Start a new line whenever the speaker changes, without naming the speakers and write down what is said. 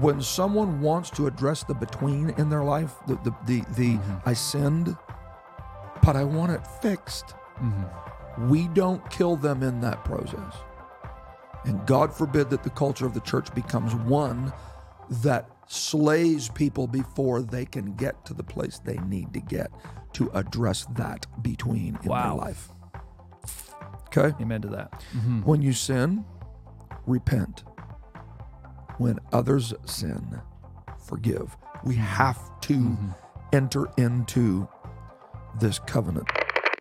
when someone wants to address the between in their life, the the the, the mm-hmm. I sinned, but I want it fixed. Mm-hmm. We don't kill them in that process. And God forbid that the culture of the church becomes one that slays people before they can get to the place they need to get to address that between in
Wow.
their life. Okay?
Amen to that. Mm-hmm.
When you sin, repent. When others sin, forgive. We have to mm-hmm. enter into this covenant.